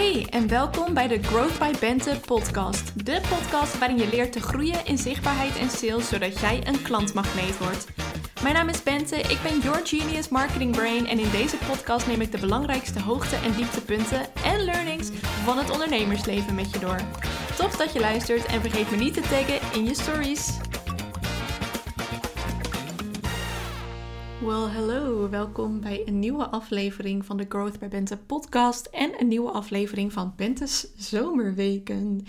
Hey en welkom bij de Growth by Bente podcast. De podcast waarin je leert te groeien in zichtbaarheid en sales zodat jij een klantmagneet wordt. Mijn naam is Bente, ik ben your genius marketing brain en in deze podcast neem ik de belangrijkste hoogte- en dieptepunten en learnings van het ondernemersleven met je door. Tof dat je luistert en vergeet me niet te taggen in je stories. Well, hello. Welkom bij een nieuwe aflevering van de Growth by Bente podcast en een nieuwe aflevering van Bente's Zomerweken.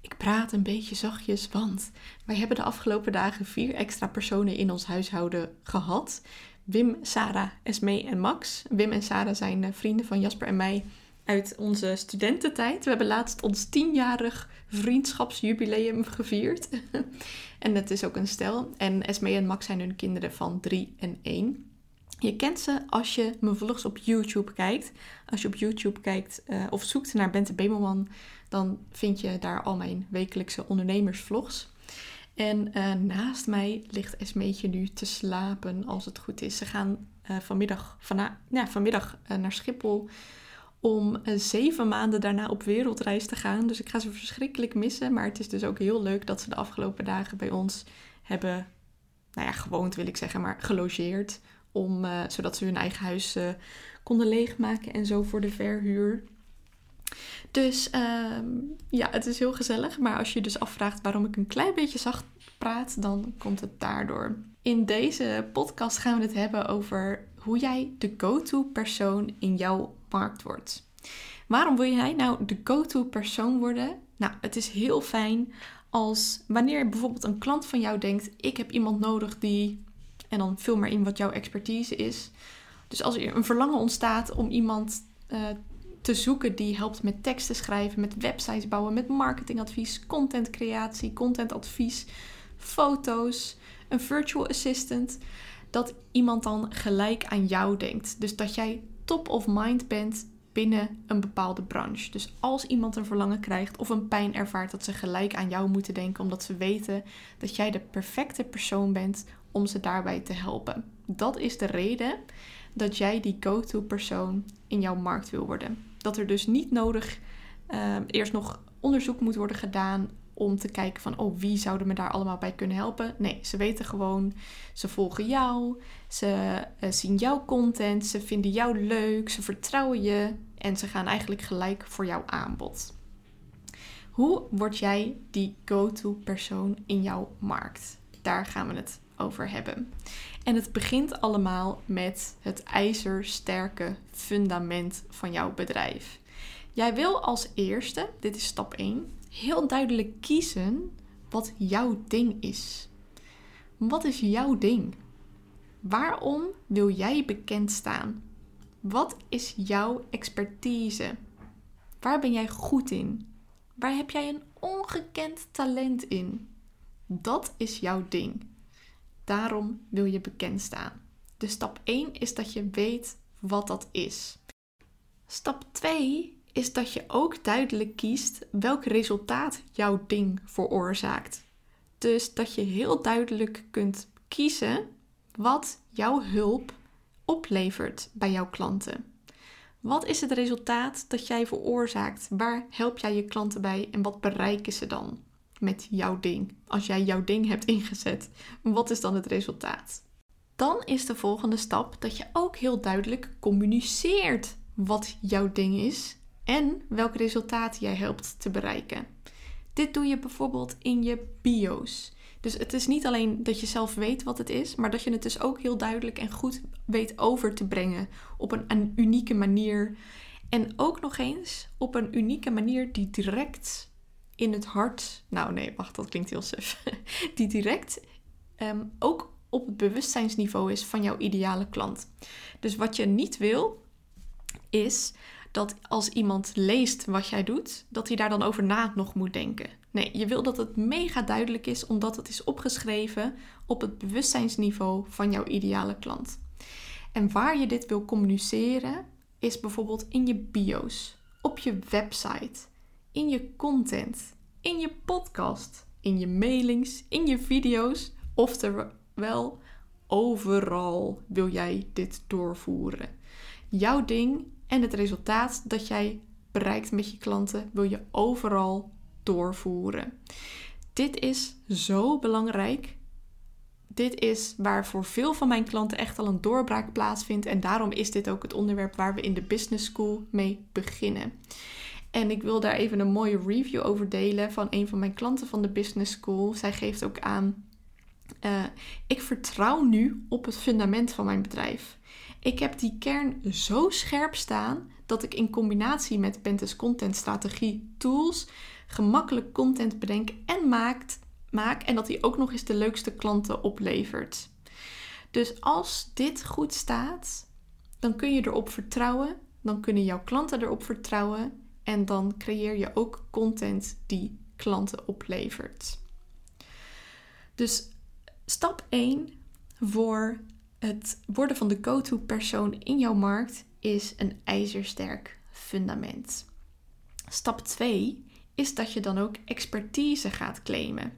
Ik praat een beetje zachtjes, want wij hebben de afgelopen dagen vier extra personen in ons huishouden gehad. Wim, Sarah, Esme en Max. Wim en Sarah zijn eh, vrienden van Jasper en mij uit onze studententijd. We hebben laatst ons tienjarig vriendschapsjubileum gevierd. en het is ook een stel. En Esme en Max zijn hun kinderen van 3 en 1. Je kent ze als je mijn vlogs op YouTube kijkt. Als je op YouTube kijkt uh, of zoekt naar Bente Bemelman, dan vind je daar al mijn wekelijkse ondernemersvlogs. En uh, naast mij ligt Esmeetje nu te slapen, als het goed is. Ze gaan uh, vanmiddag, vana ja, vanmiddag naar Schiphol om zeven maanden daarna op wereldreis te gaan. Dus ik ga ze verschrikkelijk missen. Maar het is dus ook heel leuk dat ze de afgelopen dagen bij ons hebben, nou ja, gewoond wil ik zeggen, maar gelogeerd. Om, uh, zodat ze hun eigen huis uh, konden leegmaken en zo voor de verhuur. Dus uh, ja, het is heel gezellig. Maar als je dus afvraagt waarom ik een klein beetje zacht praat, dan komt het daardoor. In deze podcast gaan we het hebben over hoe jij de go-to persoon in jouw markt wordt. Waarom wil jij nou de go-to persoon worden? Nou, het is heel fijn als wanneer bijvoorbeeld een klant van jou denkt: ik heb iemand nodig die. En dan vul maar in wat jouw expertise is. Dus als er een verlangen ontstaat om iemand uh, te zoeken die helpt met teksten schrijven, met websites bouwen, met marketingadvies, contentcreatie, contentadvies, foto's, een virtual assistant, dat iemand dan gelijk aan jou denkt. Dus dat jij top of mind bent binnen een bepaalde branche. Dus als iemand een verlangen krijgt of een pijn ervaart, dat ze gelijk aan jou moeten denken, omdat ze weten dat jij de perfecte persoon bent om ze daarbij te helpen. Dat is de reden dat jij die go-to persoon in jouw markt wil worden. Dat er dus niet nodig uh, eerst nog onderzoek moet worden gedaan om te kijken van, oh, wie zouden me daar allemaal bij kunnen helpen? Nee, ze weten gewoon, ze volgen jou, ze uh, zien jouw content, ze vinden jou leuk, ze vertrouwen je en ze gaan eigenlijk gelijk voor jouw aanbod. Hoe word jij die go-to persoon in jouw markt? Daar gaan we het over hebben. En het begint allemaal met het ijzersterke fundament van jouw bedrijf. Jij wil als eerste, dit is stap 1, heel duidelijk kiezen wat jouw ding is. Wat is jouw ding? Waarom wil jij bekend staan? Wat is jouw expertise? Waar ben jij goed in? Waar heb jij een ongekend talent in? Dat is jouw ding. Daarom wil je bekend staan. Dus stap 1 is dat je weet wat dat is. Stap 2 is dat je ook duidelijk kiest welk resultaat jouw ding veroorzaakt. Dus dat je heel duidelijk kunt kiezen wat jouw hulp oplevert bij jouw klanten. Wat is het resultaat dat jij veroorzaakt? Waar help jij je klanten bij en wat bereiken ze dan met jouw ding? Als jij jouw ding hebt ingezet, wat is dan het resultaat? Dan is de volgende stap dat je ook heel duidelijk communiceert wat jouw ding is en welk resultaat jij helpt te bereiken. Dit doe je bijvoorbeeld in je bio's. Dus het is niet alleen dat je zelf weet wat het is, maar dat je het dus ook heel duidelijk en goed weet over te brengen op een, een unieke manier. En ook nog eens op een unieke manier die direct in het hart. Nou, nee, wacht, dat klinkt heel suf. Die direct um, ook op het bewustzijnsniveau is van jouw ideale klant. Dus wat je niet wil, is dat als iemand leest wat jij doet, dat hij daar dan over na nog moet denken. Nee, je wil dat het mega duidelijk is, omdat het is opgeschreven op het bewustzijnsniveau van jouw ideale klant. En waar je dit wil communiceren, is bijvoorbeeld in je bio's, op je website, in je content, in je podcast, in je mailings, in je video's, oftewel overal wil jij dit doorvoeren. Jouw ding en het resultaat dat jij bereikt met je klanten, wil je overal doorvoeren. Dit is zo belangrijk. Dit is waar voor veel van mijn klanten echt al een doorbraak plaatsvindt. En daarom is dit ook het onderwerp waar we in de Business School mee beginnen. En ik wil daar even een mooie review over delen van een van mijn klanten van de Business School. Zij geeft ook aan: uh, ik vertrouw nu op het fundament van mijn bedrijf. Ik heb die kern zo scherp staan dat ik in combinatie met Pentes content strategie tools gemakkelijk content bedenk en maakt, maak en dat die ook nog eens de leukste klanten oplevert. Dus als dit goed staat, dan kun je erop vertrouwen, dan kunnen jouw klanten erop vertrouwen en dan creëer je ook content die klanten oplevert. Dus stap 1 voor het worden van de go-to persoon in jouw markt is een ijzersterk fundament. Stap 2 is dat je dan ook expertise gaat claimen.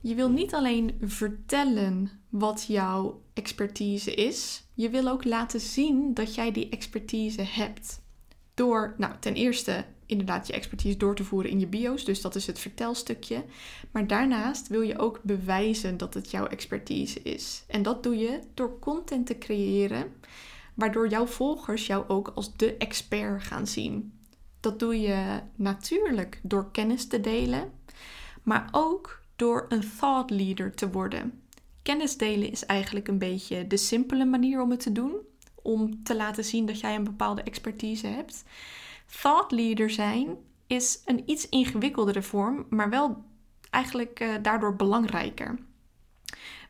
Je wil niet alleen vertellen wat jouw expertise is, je wil ook laten zien dat jij die expertise hebt. Door, nou, ten eerste inderdaad je expertise door te voeren in je bio's, dus dat is het vertelstukje. Maar daarnaast wil je ook bewijzen dat het jouw expertise is. En dat doe je door content te creëren, waardoor jouw volgers jou ook als de expert gaan zien. Dat doe je natuurlijk door kennis te delen, maar ook door een thought leader te worden. Kennis delen is eigenlijk een beetje de simpele manier om het te doen, om te laten zien dat jij een bepaalde expertise hebt. Thought leader zijn is een iets ingewikkeldere vorm, maar wel eigenlijk uh, daardoor belangrijker.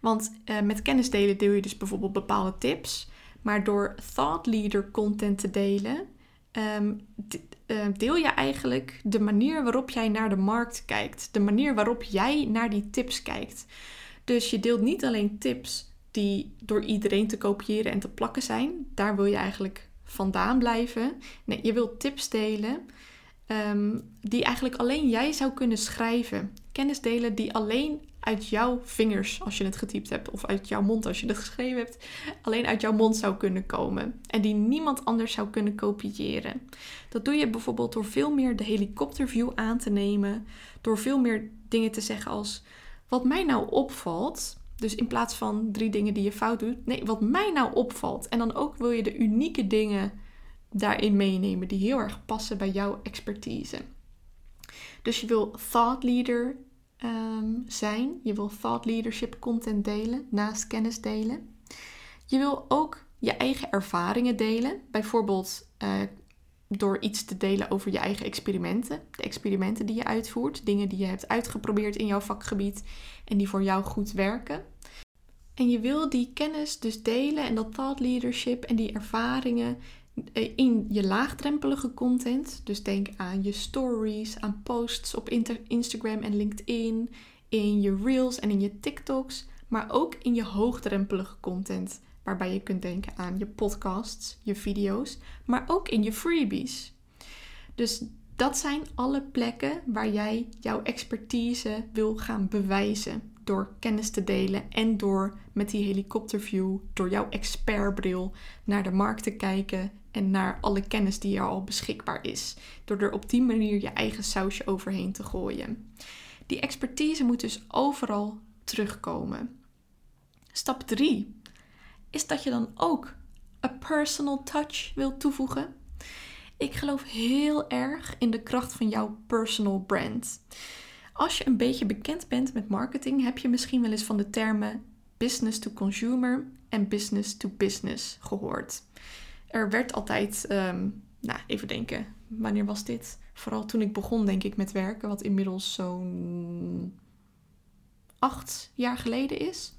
Want uh, met kennis delen deel je dus bijvoorbeeld bepaalde tips, maar door thought leader content te delen, um, uh, deel je eigenlijk de manier waarop jij naar de markt kijkt, de manier waarop jij naar die tips kijkt. Dus je deelt niet alleen tips die door iedereen te kopiëren en te plakken zijn, daar wil je eigenlijk vandaan blijven. Nee, je wilt tips delen um, die eigenlijk alleen jij zou kunnen schrijven. Kennis delen die alleen uit jouw vingers, als je het getypt hebt, of uit jouw mond als je het geschreven hebt, alleen uit jouw mond zou kunnen komen. En die niemand anders zou kunnen kopiëren. Dat doe je bijvoorbeeld door veel meer de helikopterview aan te nemen. Door veel meer dingen te zeggen als: Wat mij nou opvalt. Dus in plaats van drie dingen die je fout doet, nee, wat mij nou opvalt. En dan ook wil je de unieke dingen daarin meenemen die heel erg passen bij jouw expertise. Dus je wil thought leader Ehm, zijn. Je wil thought leadership content delen naast kennis delen. Je wil ook je eigen ervaringen delen. Bijvoorbeeld uh, door iets te delen over je eigen experimenten. De experimenten die je uitvoert. Dingen die je hebt uitgeprobeerd in jouw vakgebied en die voor jou goed werken. En je wil die kennis dus delen en dat thought leadership en die ervaringen eh, in je laagdrempelige content. Dus denk aan je stories, aan posts op Instagram en LinkedIn, in je reels en in je TikToks, maar ook in je hoogdrempelige content. Waarbij je kunt denken aan je podcasts, je video's, maar ook in je freebies. Dus dat zijn alle plekken waar jij jouw expertise wil gaan bewijzen. Door kennis te delen en door met die helikopterview, door jouw expertbril naar de markt te kijken en naar alle kennis die er al beschikbaar is. Door er op die manier je eigen sausje overheen te gooien. Die expertise moet dus overal terugkomen. Stap 3 is dat je dan ook een personal touch wilt toevoegen. Ik geloof heel erg in de kracht van jouw personal brand. Als je een beetje bekend bent met marketing, heb je misschien wel eens van de termen business to consumer en business to business gehoord er werd altijd, ehm, nou even denken, wanneer was dit? Vooral toen ik begon, denk ik, met werken, wat inmiddels zo'n acht jaar geleden is.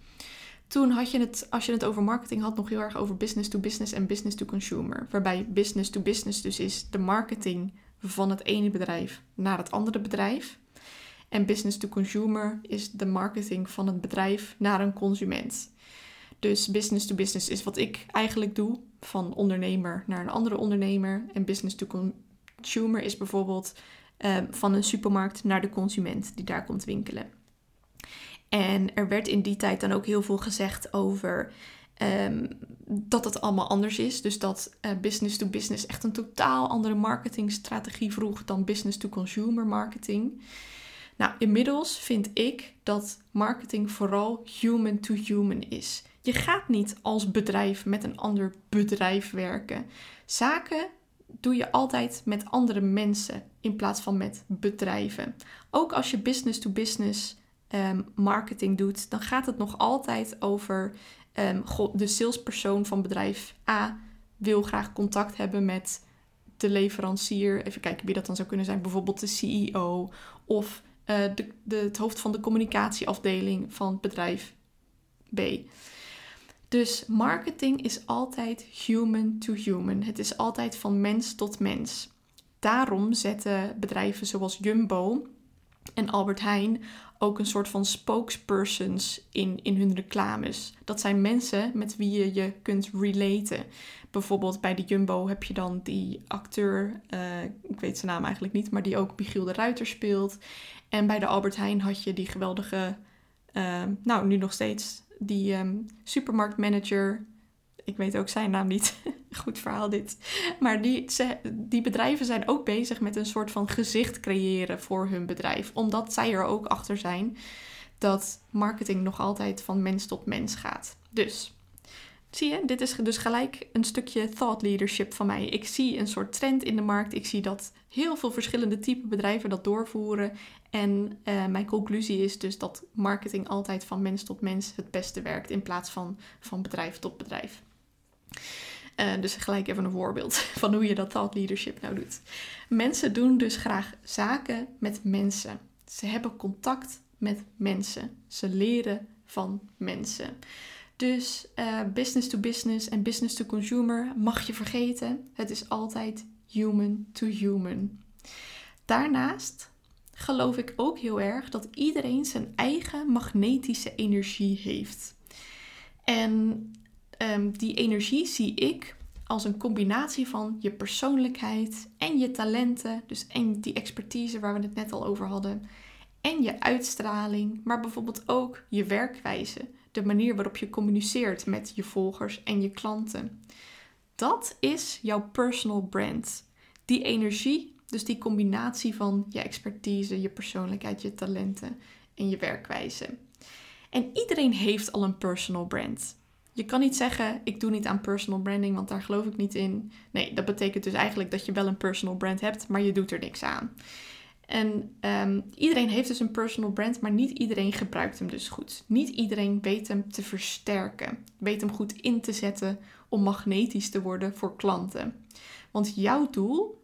Toen had je het, als je het over marketing had, nog heel erg over business to business en business to consumer. Waarbij business to business dus is de marketing van het ene bedrijf naar het andere bedrijf. En business to consumer is de marketing van het bedrijf naar een consument. Dus business to business is wat ik eigenlijk doe, van ondernemer naar een andere ondernemer. En business to consumer is bijvoorbeeld uh, van een supermarkt naar de consument die daar komt winkelen. En er werd in die tijd dan ook heel veel gezegd over ehm, dat het allemaal anders is. Dus dat uh, business to business echt een totaal andere marketingstrategie vroeg dan business to consumer marketing. Nou, inmiddels vind ik dat marketing vooral human to human is. Je gaat niet als bedrijf met een ander bedrijf werken. Zaken doe je altijd met andere mensen in plaats van met bedrijven. Ook als je business to business ehm, marketing doet, dan gaat het nog altijd over um, de salespersoon van bedrijf A wil graag contact hebben met de leverancier. Even kijken wie dat dan zou kunnen zijn. Bijvoorbeeld de CEO of uh, de, de, het hoofd van de communicatieafdeling van bedrijf B. Dus marketing is altijd human to human. Het is altijd van mens tot mens. Daarom zetten bedrijven zoals Jumbo en Albert Heijn ook een soort van spokespersons in, in hun reclames. Dat zijn mensen met wie je je kunt relaten. Bijvoorbeeld bij de Jumbo heb je dan die acteur, uh, ik weet zijn naam eigenlijk niet, maar die ook Michiel de Ruiter speelt. En bij de Albert Heijn had je die geweldige, uh, nou nu nog steeds, die um, supermarktmanager. Ik weet ook zijn naam niet. Goed verhaal dit. Maar die, ze, die bedrijven zijn ook bezig met een soort van gezicht creëren voor hun bedrijf. Omdat zij er ook achter zijn dat marketing nog altijd van mens tot mens gaat. Dus Zie je, dit is dus gelijk een stukje thought leadership van mij. Ik zie een soort trend in de markt. Ik zie dat heel veel verschillende type bedrijven dat doorvoeren. En uh, mijn conclusie is dus dat marketing altijd van mens tot mens het beste werkt in plaats van van bedrijf tot bedrijf. Uh, dus gelijk even een voorbeeld van hoe je dat thought leadership nou doet. Mensen doen dus graag zaken met mensen. Ze hebben contact met mensen. Ze leren van mensen. Dus uh, business to business en business to consumer mag je vergeten. Het is altijd human to human. Daarnaast geloof ik ook heel erg dat iedereen zijn eigen magnetische energie heeft. En um, die energie zie ik als een combinatie van je persoonlijkheid en je talenten, dus en die expertise waar we het net al over hadden, en je uitstraling, maar bijvoorbeeld ook je werkwijze de manier waarop je communiceert met je volgers en je klanten. Dat is jouw personal brand. Die energie, dus die combinatie van je expertise, je persoonlijkheid, je talenten en je werkwijze. En iedereen heeft al een personal brand. Je kan niet zeggen, ik doe niet aan personal branding, want daar geloof ik niet in. Nee, dat betekent dus eigenlijk dat je wel een personal brand hebt, maar je doet er niks aan. En um, iedereen heeft dus een personal brand, maar niet iedereen gebruikt hem dus goed. Niet iedereen weet hem te versterken, weet hem goed in te zetten om magnetisch te worden voor klanten. Want jouw doel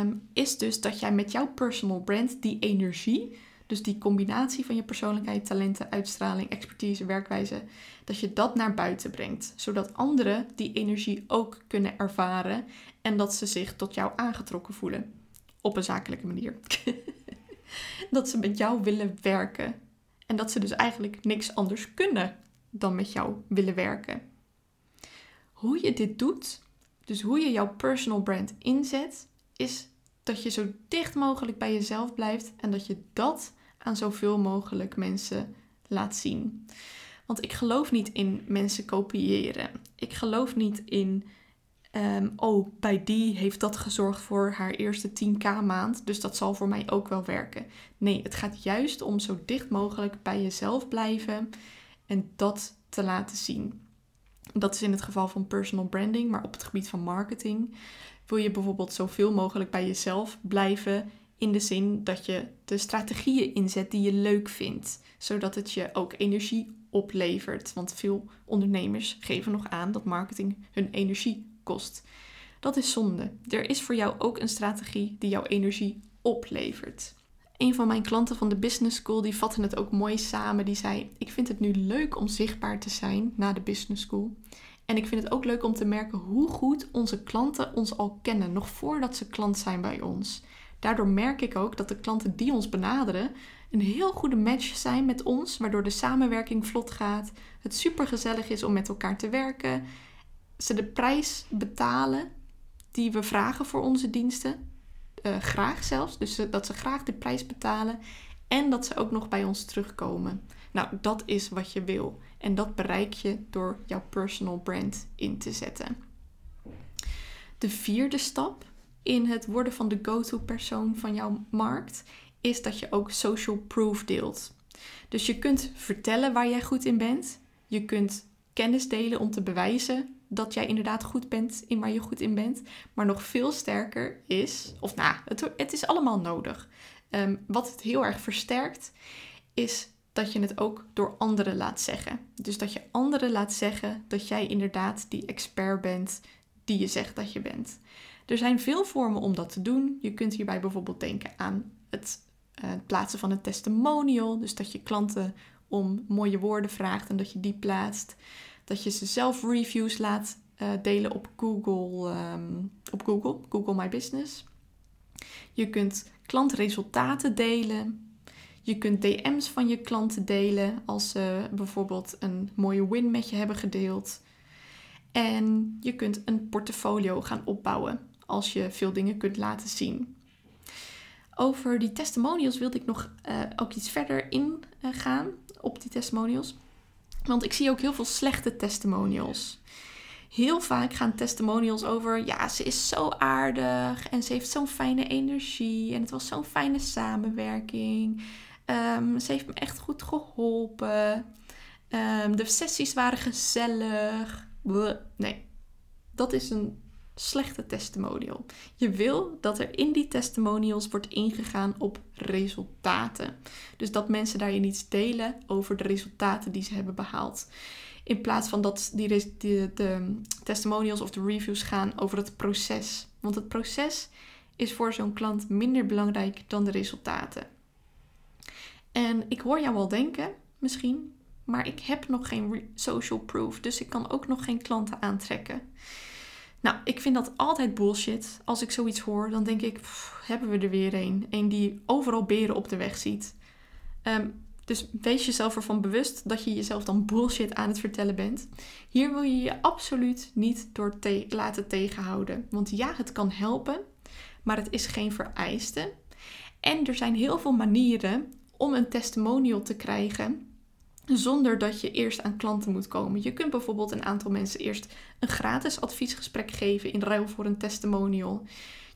um, is dus dat jij met jouw personal brand die energie, dus die combinatie van je persoonlijkheid, talenten, uitstraling, expertise, werkwijze, dat je dat naar buiten brengt. Zodat anderen die energie ook kunnen ervaren en dat ze zich tot jou aangetrokken voelen op een zakelijke manier. dat ze met jou willen werken. En dat ze dus eigenlijk niks anders kunnen dan met jou willen werken. Hoe je dit doet, dus hoe je jouw personal brand inzet, is dat je zo dicht mogelijk bij jezelf blijft en dat je dat aan zoveel mogelijk mensen laat zien. Want ik geloof niet in mensen kopiëren. Ik geloof niet in Um, oh, bij die heeft dat gezorgd voor haar eerste 10k maand, dus dat zal voor mij ook wel werken. Nee, het gaat juist om zo dicht mogelijk bij jezelf blijven en dat te laten zien. Dat is in het geval van personal branding, maar op het gebied van marketing wil je bijvoorbeeld zoveel mogelijk bij jezelf blijven in de zin dat je de strategieën inzet die je leuk vindt, zodat het je ook energie oplevert. Want veel ondernemers geven nog aan dat marketing hun energie kost. Dat is zonde. Er is voor jou ook een strategie die jouw energie oplevert. Een van mijn klanten van de Business School die vatte het ook mooi samen. Die zei: Ik vind het nu leuk om zichtbaar te zijn na de Business School. En ik vind het ook leuk om te merken hoe goed onze klanten ons al kennen, nog voordat ze klant zijn bij ons. Daardoor merk ik ook dat de klanten die ons benaderen een heel goede match zijn met ons, waardoor de samenwerking vlot gaat, het super gezellig is om met elkaar te werken ze de prijs betalen die we vragen voor onze diensten. Uh, graag zelfs. Dus dat ze graag de prijs betalen. En dat ze ook nog bij ons terugkomen. Nou, dat is wat je wil. En dat bereik je door jouw personal brand in te zetten. De vierde stap in het worden van de go-to persoon van jouw markt is dat je ook social proof deelt. Dus je kunt vertellen waar jij goed in bent. Je kunt kennis delen om te bewijzen dat jij inderdaad goed bent in waar je goed in bent. Maar nog veel sterker is, of nou, het, het is allemaal nodig. Ehm, wat het heel erg versterkt, is dat je het ook door anderen laat zeggen. Dus dat je anderen laat zeggen dat jij inderdaad die expert bent die je zegt dat je bent. Er zijn veel vormen om dat te doen. Je kunt hierbij bijvoorbeeld denken aan het uh, plaatsen van een testimonial. Dus dat je klanten om mooie woorden vraagt en dat je die plaatst. Dat je ze zelf reviews laat uh, delen op Google, um, op Google, Google My Business. Je kunt klantresultaten delen. Je kunt DM's van je klanten delen als ze bijvoorbeeld een mooie win met je hebben gedeeld. En je kunt een portfolio gaan opbouwen als je veel dingen kunt laten zien. Over die testimonials wilde ik nog uh, ook iets verder ingaan uh, op die testimonials. Want ik zie ook heel veel slechte testimonials. Heel vaak gaan testimonials over, ja, ze is zo aardig en ze heeft zo'n fijne energie en het was zo'n fijne samenwerking. Um, ze heeft me echt goed geholpen. Um, de sessies waren gezellig. Nee, dat is een slechte testimonial. Je wil dat er in die testimonials wordt ingegaan op resultaten. Dus dat mensen daarin iets delen over de resultaten die ze hebben behaald. In plaats van dat die, de, de testimonials of de reviews gaan over het proces. Want het proces is voor zo'n klant minder belangrijk dan de resultaten. En ik hoor jou wel denken, misschien, maar ik heb nog geen social proof, dus ik kan ook nog geen klanten aantrekken. Nou, ik vind dat altijd bullshit. Als ik zoiets hoor, dan denk ik, hebben we er weer een. Een die overal beren op de weg ziet. Um, dus wees jezelf ervan bewust dat je jezelf dan bullshit aan het vertellen bent. Hier wil je je absoluut niet door te laten tegenhouden. Want ja, het kan helpen, maar het is geen vereiste. En er zijn heel veel manieren om een testimonial te krijgen zonder dat je eerst aan klanten moet komen. Je kunt bijvoorbeeld een aantal mensen eerst een gratis adviesgesprek geven in ruil voor een testimonial.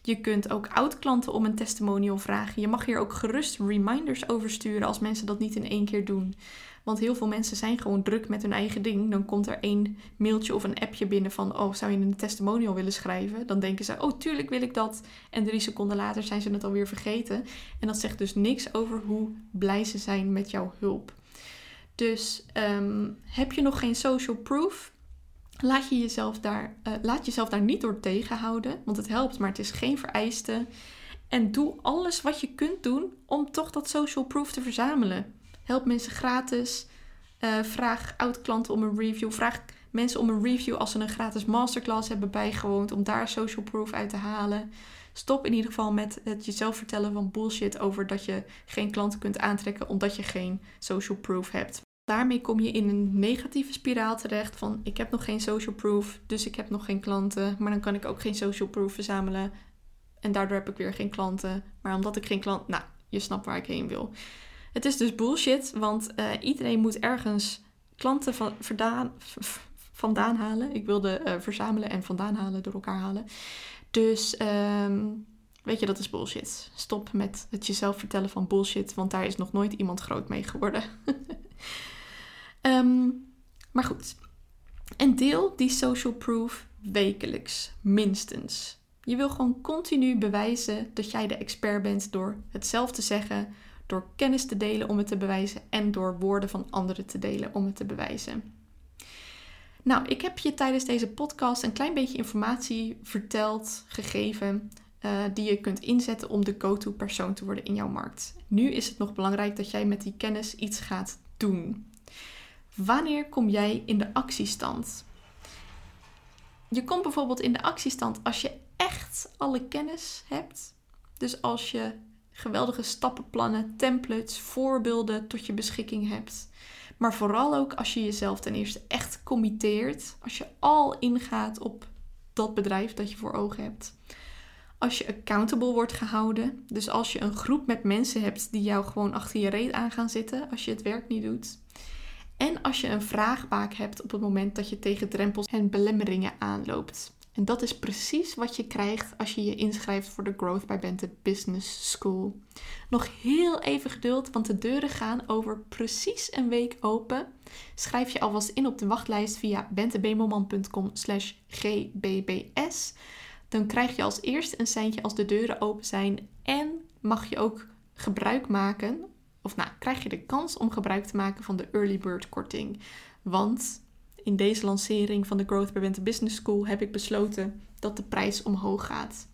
Je kunt ook oud-klanten om een testimonial vragen. Je mag hier ook gerust reminders over sturen als mensen dat niet in één keer doen. Want heel veel mensen zijn gewoon druk met hun eigen ding. Dan komt er één mailtje of een appje binnen van: Oh, zou je een testimonial willen schrijven? Dan denken ze: Oh, tuurlijk wil ik dat. En drie seconden later zijn ze het alweer vergeten. En dat zegt dus niks over hoe blij ze zijn met jouw hulp. Dus ehm, heb je nog geen social proof? Laat, je jezelf daar, uh, laat jezelf daar niet door tegenhouden, want het helpt, maar het is geen vereiste. En doe alles wat je kunt doen om toch dat social proof te verzamelen. Help mensen gratis. Uh, vraag oud-klanten om een review. Vraag mensen om een review als ze een gratis masterclass hebben bijgewoond, om daar social proof uit te halen. Stop in ieder geval met het jezelf vertellen van bullshit over dat je geen klanten kunt aantrekken omdat je geen social proof hebt. Daarmee kom je in een negatieve spiraal terecht van ik heb nog geen social proof, dus ik heb nog geen klanten, maar dan kan ik ook geen social proof verzamelen en daardoor heb ik weer geen klanten. Maar omdat ik geen klant, nou, je snapt waar ik heen wil. Het is dus bullshit, want uh, iedereen moet ergens klanten van, vandaan halen. Ik wilde uh, verzamelen en vandaan halen, door elkaar halen. Dus um, weet je, dat is bullshit. Stop met het jezelf vertellen van bullshit, want daar is nog nooit iemand groot mee geworden. um, maar goed. En deel die social proof wekelijks, minstens. Je wil gewoon continu bewijzen dat jij de expert bent door het zelf te zeggen, door kennis te delen om het te bewijzen en door woorden van anderen te delen om het te bewijzen. Nou, ik heb je tijdens deze podcast een klein beetje informatie verteld, gegeven, uh, die je kunt inzetten om de go-to persoon te worden in jouw markt. Nu is het nog belangrijk dat jij met die kennis iets gaat doen. Wanneer kom jij in de actiestand? Je komt bijvoorbeeld in de actiestand als je echt alle kennis hebt. Dus als je geweldige stappenplannen, templates, voorbeelden tot je beschikking hebt. Maar vooral ook als je jezelf ten eerste echt committeert. Als je al ingaat op dat bedrijf dat je voor ogen hebt. als je accountable wordt gehouden. Dus als je een groep met mensen hebt die jou gewoon achter je reet aan gaan zitten als je het werk niet doet. En als je een vraagbaak hebt op het moment dat je tegen drempels en belemmeringen aanloopt. En dat is precies wat je krijgt als je je inschrijft voor de Growth by Bente Business School. Nog heel even geduld, want de deuren gaan over precies een week open. Schrijf je alvast in op de wachtlijst via bentebemelman.com slash gbbs. Dan krijg je als eerste een seintje als de deuren open zijn en mag je ook gebruik maken, of nou, krijg je de kans om gebruik te maken van de Early Bird korting. Want in deze lancering van de Growth by Business School heb ik besloten dat de prijs omhoog gaat.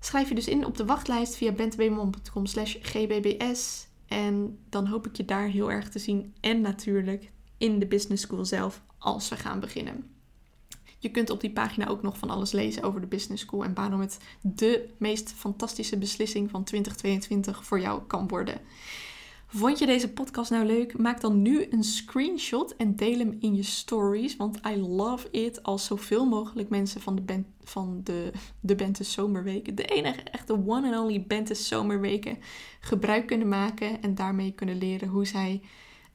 Schrijf je dus in op de wachtlijst via bentebemelman.com slash gbbs. En dan hoop ik je daar heel erg te zien. En natuurlijk in de business school zelf als we gaan beginnen. Je kunt op die pagina ook nog van alles lezen over de business school en waarom het de meest fantastische beslissing van 2022 voor jou kan worden. Vond je deze podcast nou leuk? Maak dan nu een screenshot en deel hem in je stories. Want I love it als zoveel mogelijk mensen van de, van de, de Bente Zomerweken, de enige echte one and only Bente Zomerweken, gebruik kunnen maken. En daarmee kunnen leren hoe zij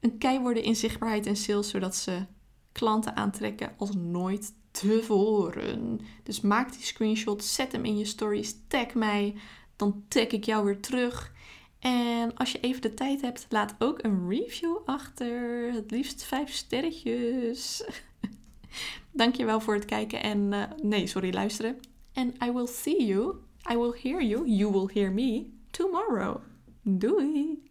een kei worden in zichtbaarheid en sales. Zodat ze klanten aantrekken als nooit tevoren. Dus maak die screenshot, zet hem in je stories, tag mij. Dan tag ik jou weer terug. En als je even de tijd hebt, laat ook een review achter. Het liefst vijf sterretjes. Dankjewel voor het kijken en uh, nee, sorry, luisteren. En I will see you, I will hear you, you will hear me tomorrow. Doei!